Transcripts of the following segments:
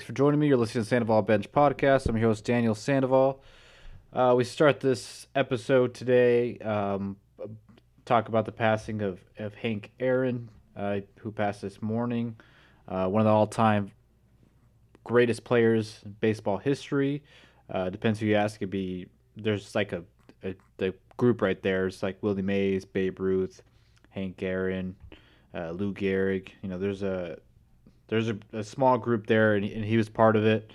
Thanks for joining me. You're listening to Sandoval Bench Podcast. I'm your host, Daniel Sandoval. Uh, we start this episode today, um, talk about the passing of, of Hank Aaron, uh, who passed this morning. Uh, one of the all time greatest players in baseball history. Uh, depends who you ask. It'd be there's like a, a the group right there. It's like Willie Mays, Babe Ruth, Hank Aaron, uh, Lou Gehrig. You know, there's a there's a, a small group there, and he, and he was part of it.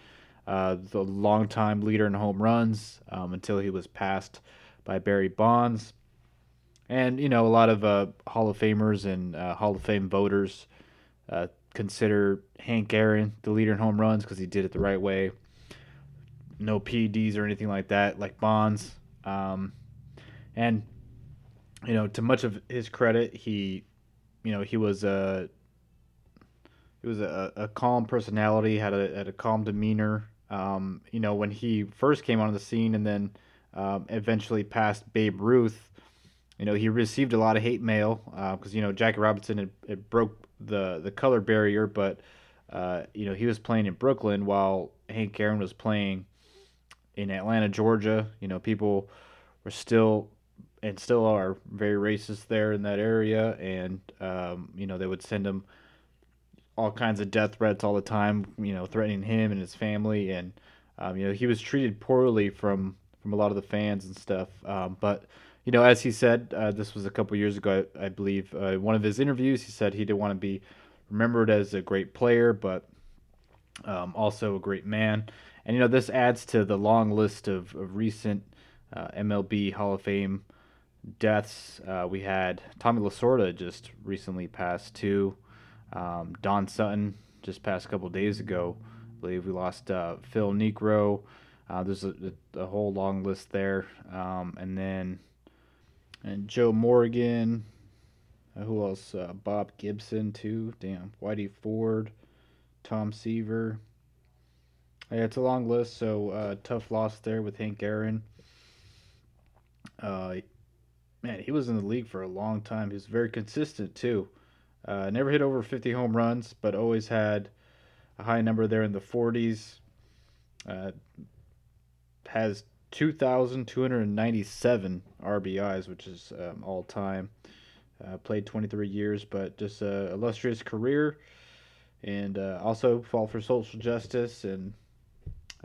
Uh, the longtime leader in home runs um, until he was passed by Barry Bonds. And, you know, a lot of uh, Hall of Famers and uh, Hall of Fame voters uh, consider Hank Aaron the leader in home runs because he did it the right way. No PEDs or anything like that, like Bonds. Um, and, you know, to much of his credit, he, you know, he was a he was a, a calm personality, had a, had a calm demeanor. Um, you know, when he first came onto the scene and then um, eventually passed Babe Ruth, you know, he received a lot of hate mail because, uh, you know, Jackie Robinson had, had, broke the, the color barrier, but, uh, you know, he was playing in Brooklyn while Hank Aaron was playing in Atlanta, Georgia. You know, people were still and still are very racist there in that area. And, um, you know, they would send him – all kinds of death threats all the time, you know, threatening him and his family, and um, you know he was treated poorly from from a lot of the fans and stuff. Um, but you know, as he said, uh, this was a couple years ago, I, I believe. Uh, one of his interviews, he said he didn't want to be remembered as a great player, but um, also a great man. And you know, this adds to the long list of, of recent uh, MLB Hall of Fame deaths. Uh, we had Tommy Lasorda just recently passed too. Um, Don Sutton just passed a couple days ago. I believe we lost uh, Phil Niekro. Uh, there's a, a, whole long list there, um, and then and Joe Morgan. Uh, who else? Uh, Bob Gibson too. Damn, Whitey Ford, Tom Seaver. Yeah, it's a long list. So uh, tough loss there with Hank Aaron. Uh, man, he was in the league for a long time. He was very consistent too. Uh, never hit over 50 home runs, but always had a high number there in the 40s. Uh, has 2,297 RBIs, which is um, all time. Uh, played 23 years, but just a illustrious career, and uh, also fought for social justice. And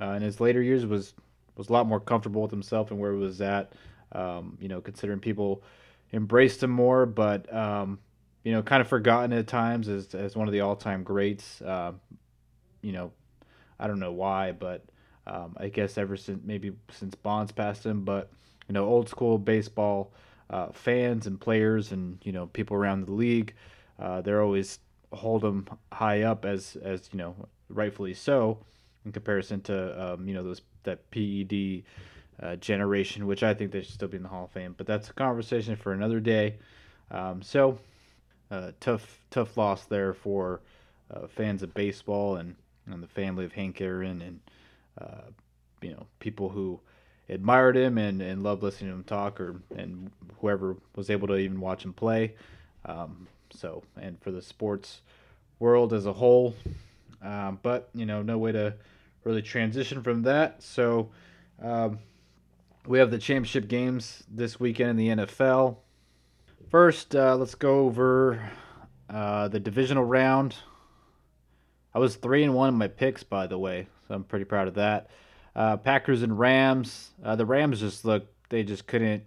uh, in his later years, was was a lot more comfortable with himself and where he was at. Um, you know, considering people embraced him more, but um, you know, kind of forgotten at times as as one of the all time greats. Uh, you know, I don't know why, but um, I guess ever since maybe since Bonds passed him, but you know, old school baseball uh, fans and players and you know people around the league, uh, they're always hold him high up as as you know rightfully so in comparison to um, you know those that PED uh, generation, which I think they should still be in the Hall of Fame. But that's a conversation for another day. Um, so uh, tough tough loss there for uh, fans of baseball and, and the family of Hank Aaron and uh, you know people who admired him and, and loved listening to him talk or and whoever was able to even watch him play. Um, so and for the sports world as a whole, um, but you know no way to really transition from that. So um, we have the championship games this weekend in the NFL. First, uh, let's go over uh, the divisional round. I was three and one in my picks, by the way, so I'm pretty proud of that. Uh, Packers and Rams. Uh, the Rams just look they just couldn't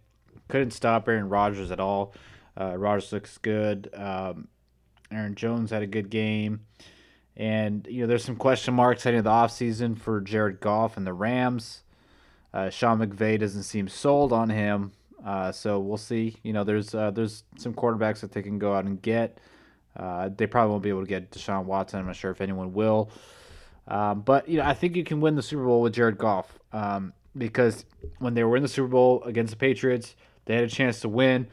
couldn't stop Aaron Rodgers at all. Uh, Rodgers looks good. Um, Aaron Jones had a good game. And, you know, there's some question marks heading into the offseason for Jared Goff and the Rams. Uh, Sean McVay doesn't seem sold on him. Uh, so we'll see. You know, there's uh, there's some quarterbacks that they can go out and get. Uh, they probably won't be able to get Deshaun Watson. I'm not sure if anyone will. Um, but you know, I think you can win the Super Bowl with Jared Goff um, because when they were in the Super Bowl against the Patriots, they had a chance to win.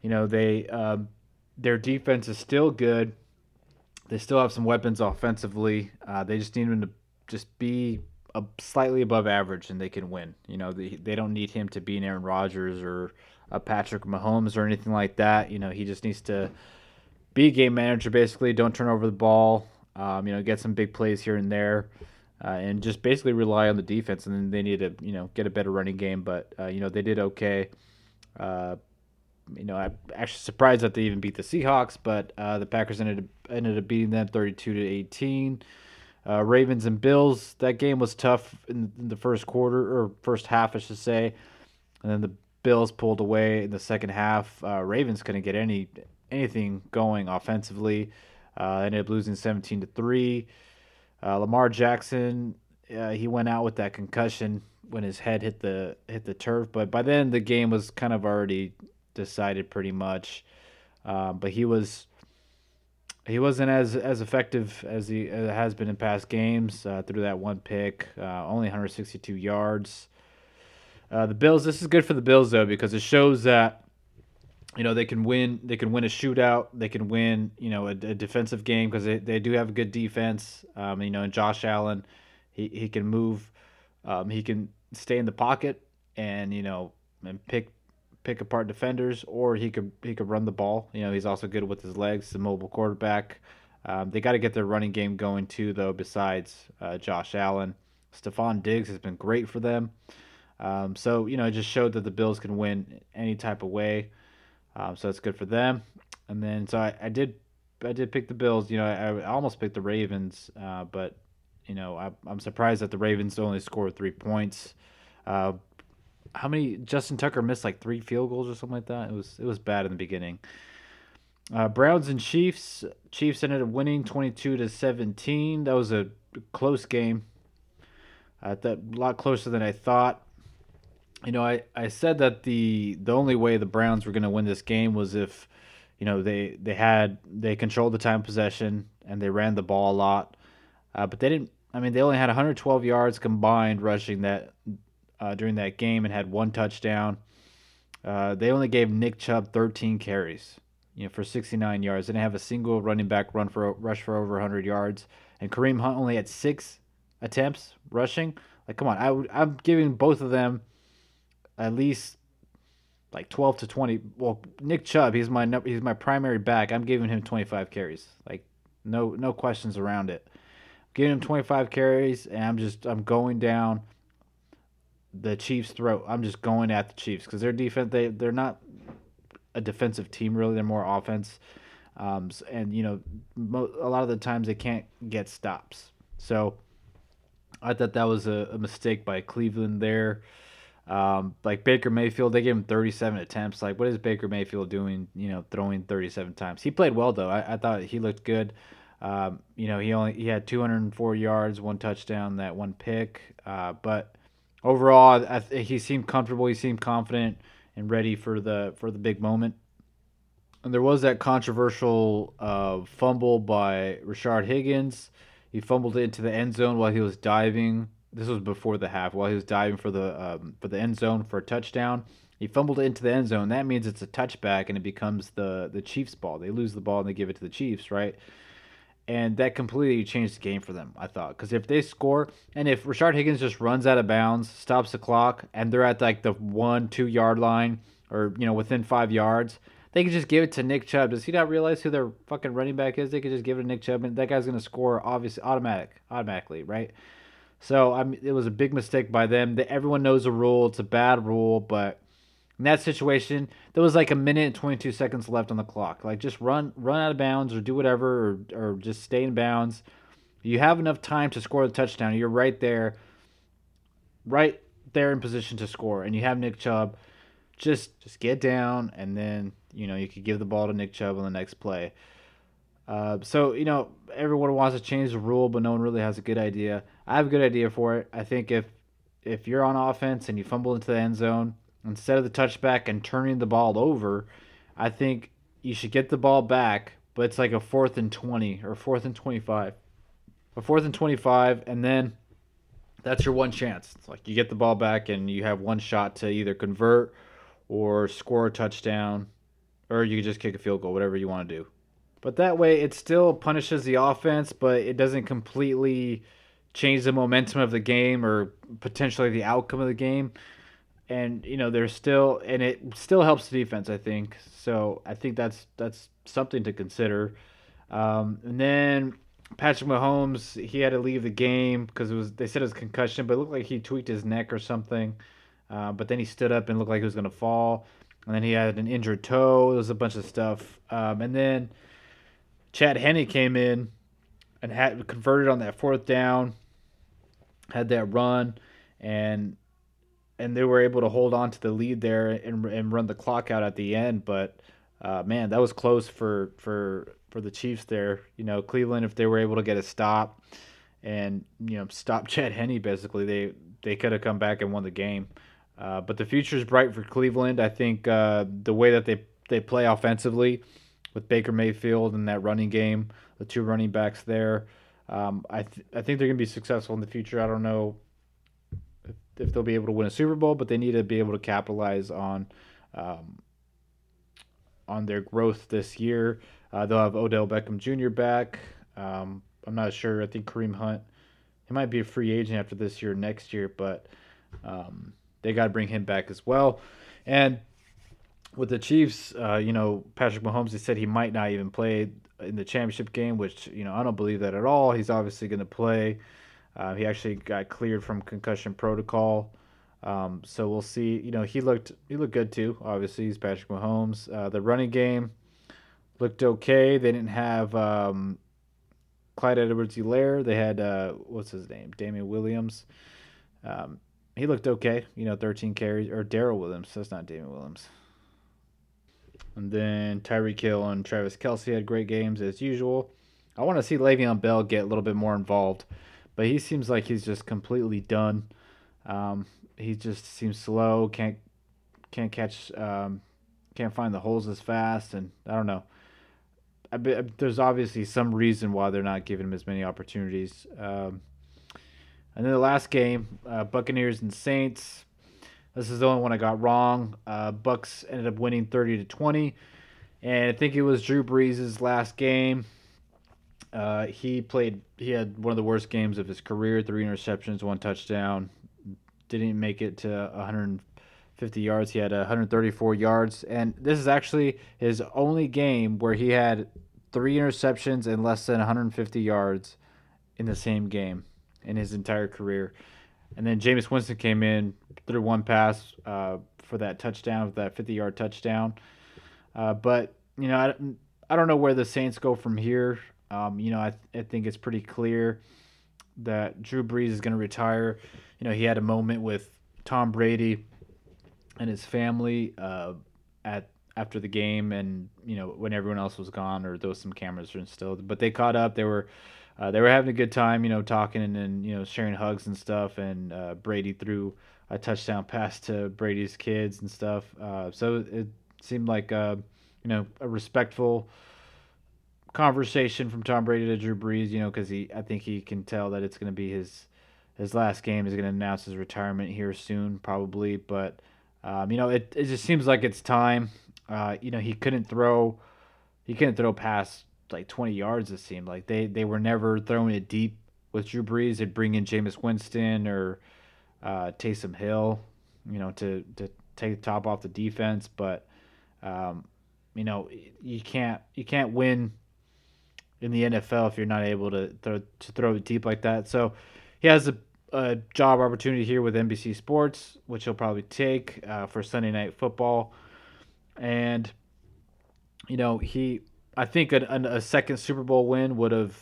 You know, they um, their defense is still good. They still have some weapons offensively. Uh, they just need them to just be a slightly above average and they can win. You know, they, they don't need him to be an Aaron Rodgers or a Patrick Mahomes or anything like that. You know, he just needs to be a game manager basically. Don't turn over the ball. Um, you know, get some big plays here and there, uh, and just basically rely on the defense. And then they need to you know get a better running game. But uh, you know they did okay. Uh, you know, I'm actually surprised that they even beat the Seahawks, but uh, the Packers ended up, ended up beating them 32 to 18. Uh, Ravens and Bills. That game was tough in, in the first quarter or first half, I should say, and then the Bills pulled away in the second half. Uh, Ravens couldn't get any anything going offensively. Uh, ended up losing 17 to three. Uh, Lamar Jackson, uh, he went out with that concussion when his head hit the hit the turf, but by then the game was kind of already decided pretty much. Um, but he was he wasn't as as effective as he as has been in past games. Uh, through that one pick, uh, only 162 yards. Uh, the Bills. This is good for the Bills though because it shows that you know they can win. They can win a shootout. They can win you know a, a defensive game because they, they do have a good defense. Um, you know, and Josh Allen, he he can move. Um, he can stay in the pocket and you know and pick pick apart defenders, or he could he could run the ball. You know, he's also good with his legs. The mobile quarterback. Um, they got to get their running game going too, though. Besides uh, Josh Allen, Stefon Diggs has been great for them. Um, so you know, it just showed that the Bills can win any type of way. Um, so that's good for them. And then so I, I did I did pick the Bills. You know, I, I almost picked the Ravens, uh, but you know I, am surprised that the Ravens only scored three points. Uh, how many Justin Tucker missed like three field goals or something like that. It was it was bad in the beginning. Uh, Browns and Chiefs. Chiefs ended up winning 22 to 17. That was a close game. Uh, that a lot closer than I thought. You know, I, I said that the the only way the Browns were going to win this game was if, you know, they they had they controlled the time possession and they ran the ball a lot, uh, but they didn't. I mean, they only had 112 yards combined rushing that uh, during that game and had one touchdown. Uh, they only gave Nick Chubb 13 carries, you know, for 69 yards. They didn't have a single running back run for rush for over 100 yards, and Kareem Hunt only had six attempts rushing. Like, come on, I would, I'm giving both of them at least like 12 to 20. Well, Nick Chubb, he's my he's my primary back. I'm giving him 25 carries. Like, no no questions around it. I'm giving him 25 carries, and I'm just I'm going down the Chiefs' throat. I'm just going at the Chiefs because their defense they they're not a defensive team really. They're more offense, um, and you know mo- a lot of the times they can't get stops. So I thought that was a, a mistake by Cleveland there. Um, like Baker Mayfield, they gave him 37 attempts. Like, what is Baker Mayfield doing? You know, throwing 37 times. He played well though. I, I thought he looked good. Um, you know, he only he had 204 yards, one touchdown, that one pick. Uh, but overall, I he seemed comfortable. He seemed confident and ready for the for the big moment. And there was that controversial uh, fumble by Rashard Higgins. He fumbled into the end zone while he was diving. This was before the half. While he was diving for the um, for the end zone for a touchdown, he fumbled into the end zone. That means it's a touchback and it becomes the the Chiefs' ball. They lose the ball and they give it to the Chiefs, right? And that completely changed the game for them. I thought because if they score and if Rashard Higgins just runs out of bounds, stops the clock, and they're at like the one two yard line or you know within five yards, they could just give it to Nick Chubb. Does he not realize who their fucking running back is? They could just give it to Nick Chubb, and that guy's gonna score obviously automatic automatically, right? So I mean, it was a big mistake by them. Everyone knows the rule. It's a bad rule, but in that situation, there was like a minute and 22 seconds left on the clock. Like just run run out of bounds or do whatever or, or just stay in bounds. You have enough time to score the touchdown. You're right there, right there in position to score, and you have Nick Chubb. Just just get down, and then you know you could give the ball to Nick Chubb on the next play. Uh, so you know everyone wants to change the rule, but no one really has a good idea. I have a good idea for it. I think if if you're on offense and you fumble into the end zone, instead of the touchback and turning the ball over, I think you should get the ball back, but it's like a fourth and 20 or fourth and 25. A fourth and 25, and then that's your one chance. It's like you get the ball back and you have one shot to either convert or score a touchdown, or you can just kick a field goal, whatever you want to do. But that way, it still punishes the offense, but it doesn't completely change the momentum of the game or potentially the outcome of the game and you know there's still and it still helps the defense i think so i think that's that's something to consider um, and then Patrick Mahomes, he had to leave the game because it was they said it was concussion, but it looked like he tweaked his neck or something. Uh, but then he stood up and looked like he was going to fall. And then he had an injured toe. There was a bunch of stuff. Um, and then Chad Henne came in and had converted on that fourth down, had that run, and and they were able to hold on to the lead there and, and run the clock out at the end. But uh, man, that was close for for for the Chiefs there. You know, Cleveland, if they were able to get a stop and you know stop Chad Henne, basically they they could have come back and won the game. Uh, but the future is bright for Cleveland. I think uh, the way that they they play offensively with Baker Mayfield and that running game, the two running backs there, um, I th- I think they're gonna be successful in the future. I don't know if, they'll be able to win a Super Bowl, but they need to be able to capitalize on um, on their growth this year. Uh, they'll have Odell Beckham Jr. back. Um, I'm not sure. I think Kareem Hunt, he might be a free agent after this year, next year, but um, they got to bring him back as well. And with the Chiefs, uh, you know, Patrick Mahomes, they said he might not even play in the championship game, which, you know, I don't believe that at all. He's obviously going to play. Uh, he actually got cleared from concussion protocol. Um, so we'll see. You know, he looked he looked good too. Obviously, he's Patrick Mahomes. Uh, the running game looked okay. They didn't have um, Clyde Edwards-Helaire. They had uh, what's his name, Damien Williams. Um, he looked okay. You know, 13 carries or Darrel Williams. That's not Damien Williams. And then Tyreek Hill and Travis Kelce had great games as usual. I want to see Le'Veon Bell get a little bit more involved, but he seems like he's just completely done. Um, he just seems slow. Can't can't catch. Um, can't find the holes as fast, and I don't know. I be, there's obviously some reason why they're not giving him as many opportunities. Um, and then the last game, uh, Buccaneers and Saints. This is the only one I got wrong. Uh, Bucks ended up winning 30 to 20, and I think it was Drew Brees' last game. Uh, he played. He had one of the worst games of his career. Three interceptions, one touchdown. Didn't make it to 150 yards. He had 134 yards, and this is actually his only game where he had three interceptions and less than 150 yards in the same game in his entire career. And then Jameis Winston came in, threw one pass uh, for that touchdown, that 50 yard touchdown. Uh, but, you know, I, I don't know where the Saints go from here. Um, you know, I, I think it's pretty clear that Drew Brees is going to retire. You know, he had a moment with Tom Brady and his family uh, at after the game, and you know when everyone else was gone, or was some cameras installed, but they caught up. They were uh, they were having a good time, you know, talking and, and you know sharing hugs and stuff. And uh, Brady threw a touchdown pass to Brady's kids and stuff. Uh, so it seemed like uh, you know a respectful conversation from Tom Brady to Drew Brees. You know, because he I think he can tell that it's going to be his his last game. He's going to announce his retirement here soon, probably. But um, you know, it it just seems like it's time. Uh, you know, he couldn't throw he couldn't throw past like 20 yards. It seemed like they they were never throwing it deep with Drew Brees. They'd bring in Jameis Winston or uh, Taysom Hill, you know, to to take the top off the defense. But um, you know, you can't you can't win in the NFL if you're not able to throw to throw deep like that. So he has a, a job opportunity here with NBC Sports, which he'll probably take uh, for Sunday Night Football, and you know he I think a, a, second Super Bowl win would have,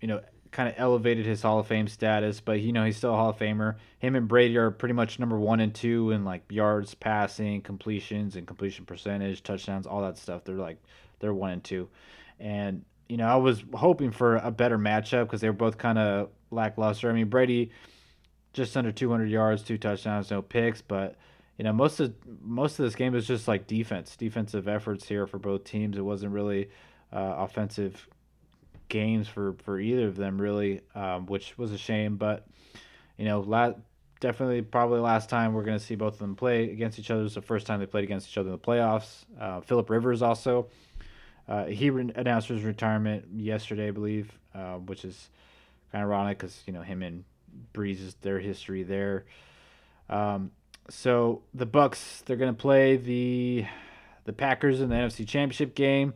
you know, kind of elevated his Hall of Fame status. But you know, he's still a Hall of Famer. Him and Brady are pretty much number one and two in like yards, passing, completions, and completion percentage, touchdowns, all that stuff. They're like they're one and two, and you know, I was hoping for a better matchup because they were both kind of lackluster. I mean, Brady just under 200 yards, two touchdowns, no picks, but you know, most of most of this game was just like defense, defensive efforts here for both teams. It wasn't really uh, offensive games for, for either of them, really, um, which was a shame. But, you know, la- definitely probably last time we're going to see both of them play against each other. It's the first time they played against each other in the playoffs. Uh, Philip Rivers also. Uh, he re- announced his retirement yesterday, I believe, uh, which is kind of ironic because, you know, him and Brees is their history there. Um, so the Bucks, they're to play the the Packers in the NFC Championship game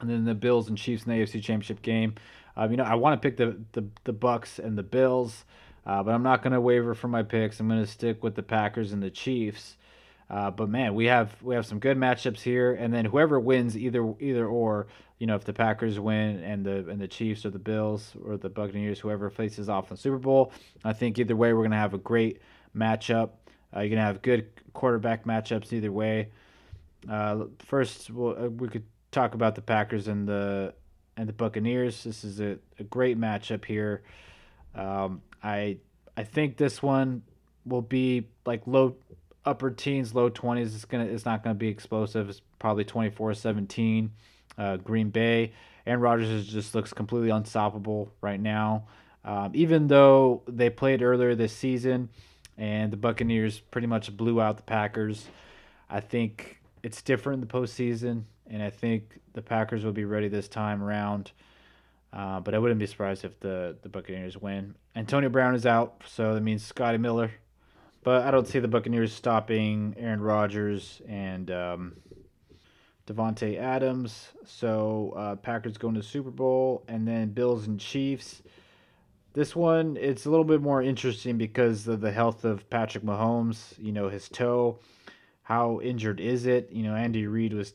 and then the Bills and Chiefs in the AFC Championship game. Um, you know, I want to pick the, the the Bucks and the Bills, uh, but I'm not to waver from my picks. I'm to stick with the Packers and the Chiefs. Uh, but man, we have we have some good matchups here, and then whoever wins either either or, you know, if the Packers win and the and the Chiefs or the Bills or the Buccaneers, whoever faces off in the Super Bowl, I think either way we're gonna have a great matchup. Uh, you're gonna have good quarterback matchups either way. Uh, first, we'll, uh, we could talk about the Packers and the and the Buccaneers. This is a, a great matchup here. Um, I I think this one will be like low upper teens, low 20s. It's gonna it's not gonna be explosive. It's probably 24-17. Uh, Green Bay. Aaron Rodgers just looks completely unstoppable right now. Um, even though they played earlier this season and the Buccaneers pretty much blew out the Packers, I think it's different in the postseason, and I think the Packers will be ready this time around. Uh, but I wouldn't be surprised if the, the Buccaneers win. Antonio Brown is out, so that means Scotty Miller but I don't see the Buccaneers stopping Aaron Rodgers and um, Davante Adams. So uh, Packers going to Super Bowl, and then Bills and Chiefs. This one it's a little bit more interesting because of the health of Patrick Mahomes. You know his toe. How injured is it? You know Andy Reid was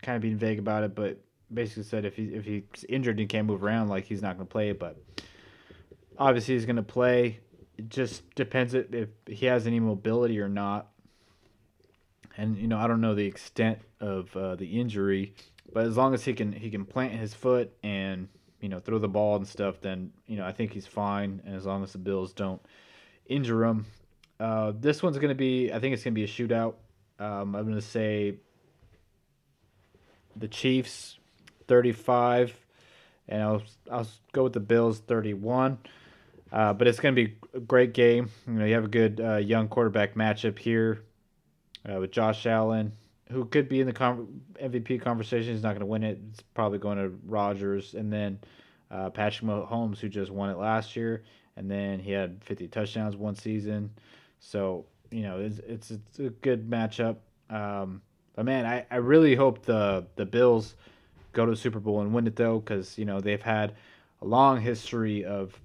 kind of being vague about it, but basically said if he if he's injured and can't move around, like he's not going to play. But obviously he's going to play it just depends if he has any mobility or not. And you know, I don't know the extent of uh, the injury, but as long as he can he can plant his foot and you know throw the ball and stuff, then you know I think he's fine. And as long as the Bills don't injure him, uh, this one's gonna be I think it's gonna be a shootout. Um, I'm gonna say the Chiefs 35, and I'll I'll go with the Bills 31. Uh, but it's going to be a great game. You know, you have a good uh, young quarterback matchup here uh, with Josh Allen, who could be in the con- MVP conversation. He's not going to win it. It's probably going to Rodgers, and then uh, Patrick Mahomes, who just won it last year, and then he had 50 touchdowns one season. So you know, it's it's, it's a good matchup. Um, but man, I, I really hope the the Bills go to the Super Bowl and win it though, because you know they've had a long history of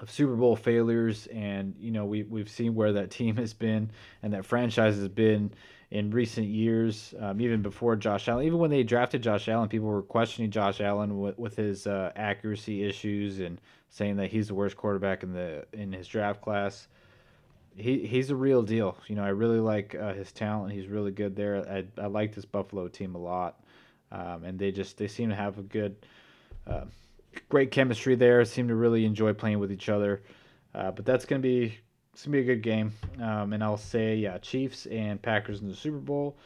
of Super Bowl failures, and you know we we've seen where that team has been and that franchise has been in recent years, um, even before Josh Allen. Even when they drafted Josh Allen, people were questioning Josh Allen with, with his uh, accuracy issues and saying that he's the worst quarterback in the in his draft class. He he's a real deal. You know, I really like uh, his talent. He's really good there. I I like this Buffalo team a lot, um, and they just they seem to have a good. Uh, great chemistry there. Seem to really enjoy playing with each other. Uh, but that's gonna be it's gonna be a good game. Um, and I'll say yeah, Chiefs and Packers in the Super Bowl.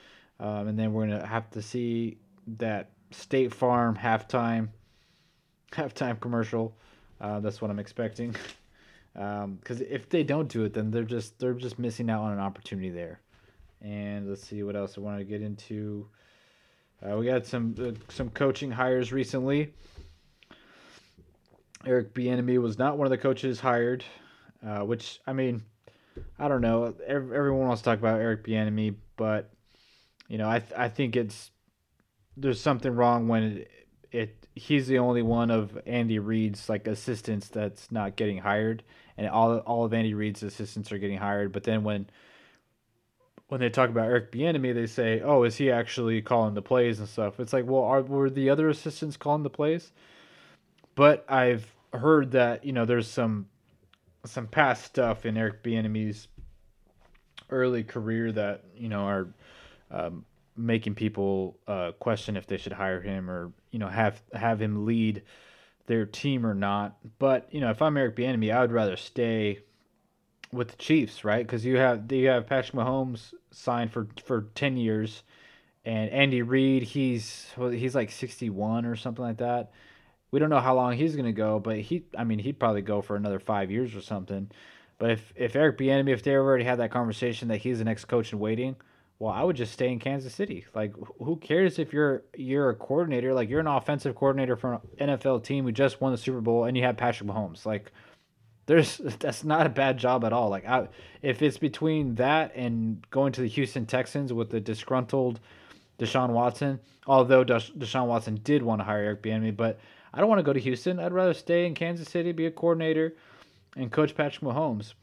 Um, and then we're gonna have to see that State Farm halftime halftime commercial. Uh, that's what I'm expecting. Because um, if they don't do it, then they're just they're just missing out on an opportunity there. And let's see what else I want to get into. Uh, we got some uh, some coaching hires recently. Eric Bieniemy was not one of the coaches hired, uh, which I mean, I don't know. Everyone wants to talk about Eric Bieniemy, but you know, I th- I think it's there's something wrong when it, it he's the only one of Andy Reid's like assistants that's not getting hired, and all all of Andy Reid's assistants are getting hired. But then when when they talk about Eric Bieniemy, they say, "Oh, is he actually calling the plays and stuff?" It's like, well, are were the other assistants calling the plays? But I've heard that you know there's some some past stuff in Eric Bieniemy's early career that you know are um, making people uh, question if they should hire him or you know have have him lead their team or not. But you know, if I'm Eric Bieniemy, I would rather stay with the Chiefs, right? Because you have you have Patrick Mahomes signed for for ten years, and Andy Reid, he's he's like 61 or something like that we don't know how long he's going to go, but he, I mean, he'd probably go for another five years or something. But if if Eric Bieniemy, if they already had that conversation that he's the next coach in waiting, well, I would just stay in Kansas City. Like, who cares if you're you're a coordinator? Like, you're an offensive coordinator for an NFL team who just won the Super Bowl, and you have Patrick Mahomes. Like, there's that's not a bad job at all. Like, I, if it's between that and going to the Houston Texans with the disgruntled Deshaun Watson, although Deshaun Watson did want to hire Eric Bieniemy, but I don't want to go to Houston. I'd rather stay in Kansas City, be a coordinator, and coach Patrick Mahomes.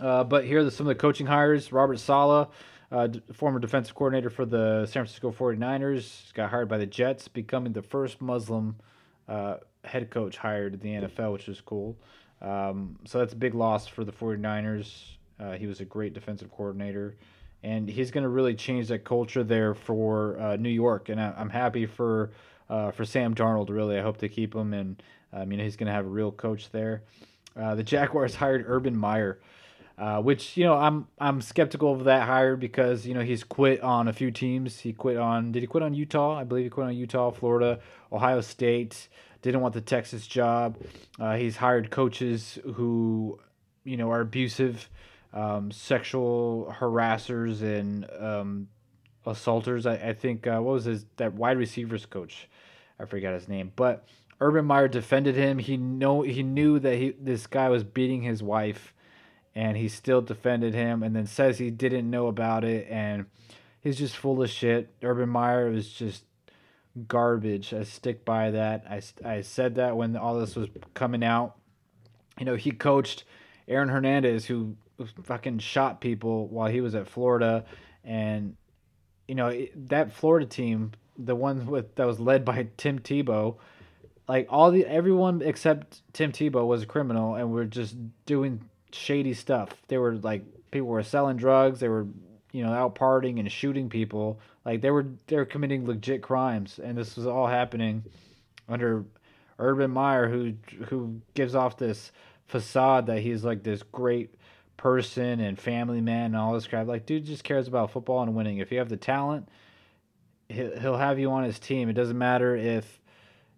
Uh, but here are some of the coaching hires. Robert Saleh, uh, former defensive coordinator for the San Francisco 49ers, got hired by the Jets, becoming the first Muslim uh, head coach hired in the NFL, which is cool. Um, so that's a big loss for the 49ers. Uh, he was a great defensive coordinator, and he's going to really change that culture there for uh, New York. And I, am happy for uh, for Sam Darnold. Really, I hope to keep him, and um, you know he's going to have a real coach there. Uh, the Jaguars hired Urban Meyer. Uh, which you know I'm I'm skeptical of that hire because you know he's quit on a few teams. He quit on did he quit on Utah? I believe he quit on Utah, Florida, Ohio State. Didn't want the Texas job. Uh, he's hired coaches who you know are abusive, um, sexual harassers and um, assaulters. I, I think uh, what was his that wide receivers coach? I forgot his name, but Urban Meyer defended him. He know he knew that he this guy was beating his wife and he still defended him and then says he didn't know about it and he's just full of shit. Urban Meyer was just garbage. I stick by that. I, I said that when all this was coming out. You know, he coached Aaron Hernandez, who fucking shot people while he was at Florida. And, you know, that Florida team, the one with that was led by Tim Tebow, like all the everyone except Tim Tebow was a criminal and we're just doing shady stuff. They were like people were selling drugs. They were you know out partying and shooting people. Like they were they were committing legit crimes, and this was all happening under Urban Meyer, who who gives off this facade that he's like this great person and family man and all this crap. Like, dude just cares about football and winning. If you have the talent, he'll have you on his team. It doesn't matter if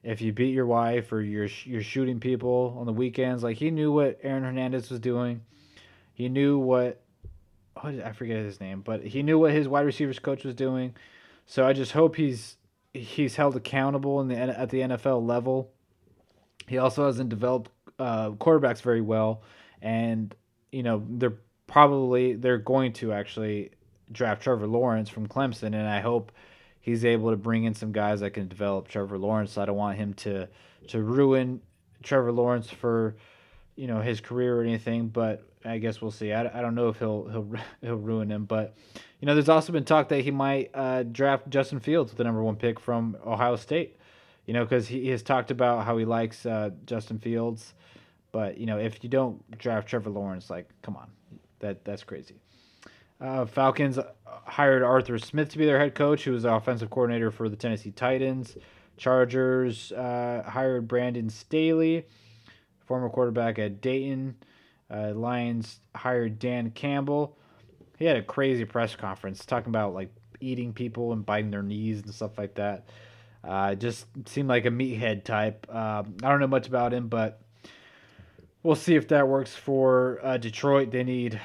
if you beat your wife or you're you're shooting people on the weekends. Like he knew what Aaron Hernandez was doing. He knew what oh, I forget his name, but he knew what his wide receivers coach was doing. So I just hope he's he's held accountable in the at the NFL level. He also hasn't developed uh, quarterbacks very well, and you know they're probably they're going to actually draft Trevor Lawrence from Clemson, and I hope he's able to bring in some guys that can develop Trevor Lawrence. So I don't want him to to ruin Trevor Lawrence for you know his career or anything. But I guess we'll see. I, I don't know if he'll he'll he'll ruin him. But you know, there's also been talk that he might uh, draft Justin Fields, with the number one pick from Ohio State. You know, because he, he has talked about how he likes uh, Justin Fields. But you know, if you don't draft Trevor Lawrence, like, come on, that that's crazy. Uh, Falcons hired Arthur Smith to be their head coach, who was the offensive coordinator for the Tennessee Titans. Chargers uh, hired Brandon Staley, former quarterback at Dayton. Uh, Lions hired Dan Campbell. He had a crazy press conference talking about like eating people and biting their knees and stuff like that. Uh, just seemed like a meathead type. Um, I don't know much about him, but we'll see if that works for uh, Detroit. They need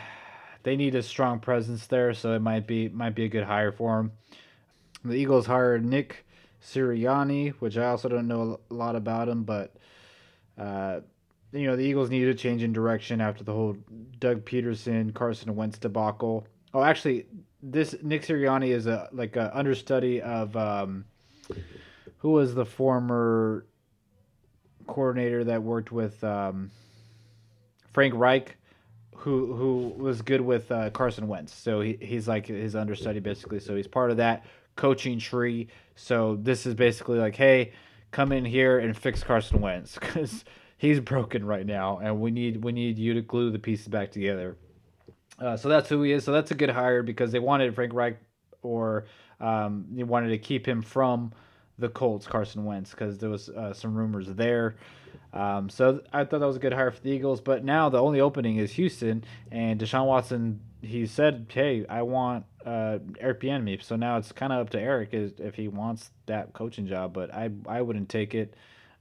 they need a strong presence there, so it might be might be a good hire for them. The Eagles hired Nick Sirianni, which I also don't know a lot about him, but uh, you know the Eagles needed a change in direction after the whole Doug Pederson Carson Wentz debacle. Oh, actually, this Nick Sirianni is a like a understudy of um, who was the former coordinator that worked with um, Frank Reich who who was good with uh, Carson Wentz. So he, he's like his understudy basically. So he's part of that coaching tree. So this is basically like, hey, come in here and fix Carson Wentz because he's broken right now, and we need we need you to glue the pieces back together. Uh, so that's who he is. So that's a good hire because they wanted Frank Reich or um, they wanted to keep him from the Colts, Carson Wentz, because there was uh, some rumors there. Um, so I thought that was a good hire for the Eagles. But now the only opening is Houston, and Deshaun Watson. He said, "Hey, I want uh, Eric Bieniemy." So now it's kind of up to Eric if he wants that coaching job. But I I wouldn't take it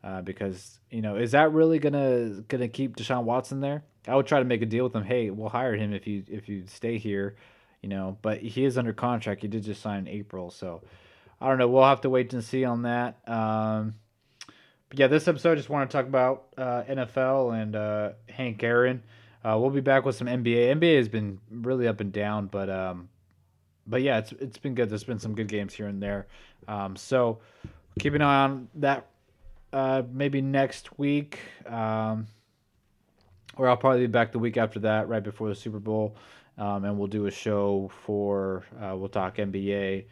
uh, because you know is that really gonna gonna keep Deshaun Watson there? I would try to make a deal with him. Hey, we'll hire him if you if you stay here, you know. But he is under contract. He did just sign in April, so I don't know. We'll have to wait and see on that. Um, but yeah, this episode I just want to talk about uh, NFL and uh, Hank Aaron. Uh, we'll be back with some NBA. NBA has been really up and down, but um, but yeah, it's it's been good. There's been some good games here and there. Um, so keep an eye on that uh, maybe next week. Um, or I'll probably be back the week after that, right before the Super Bowl, um, and we'll do a show for uh, we'll talk NBA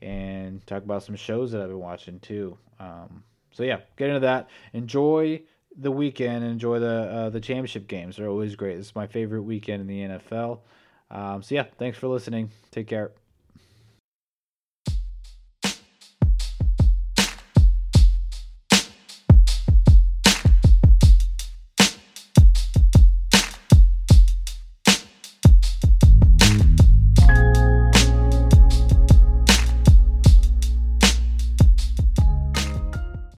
and talk about some shows that I've been watching too. Um, so yeah, get into that. Enjoy the weekend. Enjoy the uh, the championship games. They're always great. This is my favorite weekend in the NFL. Um, so yeah, thanks for listening. Take care.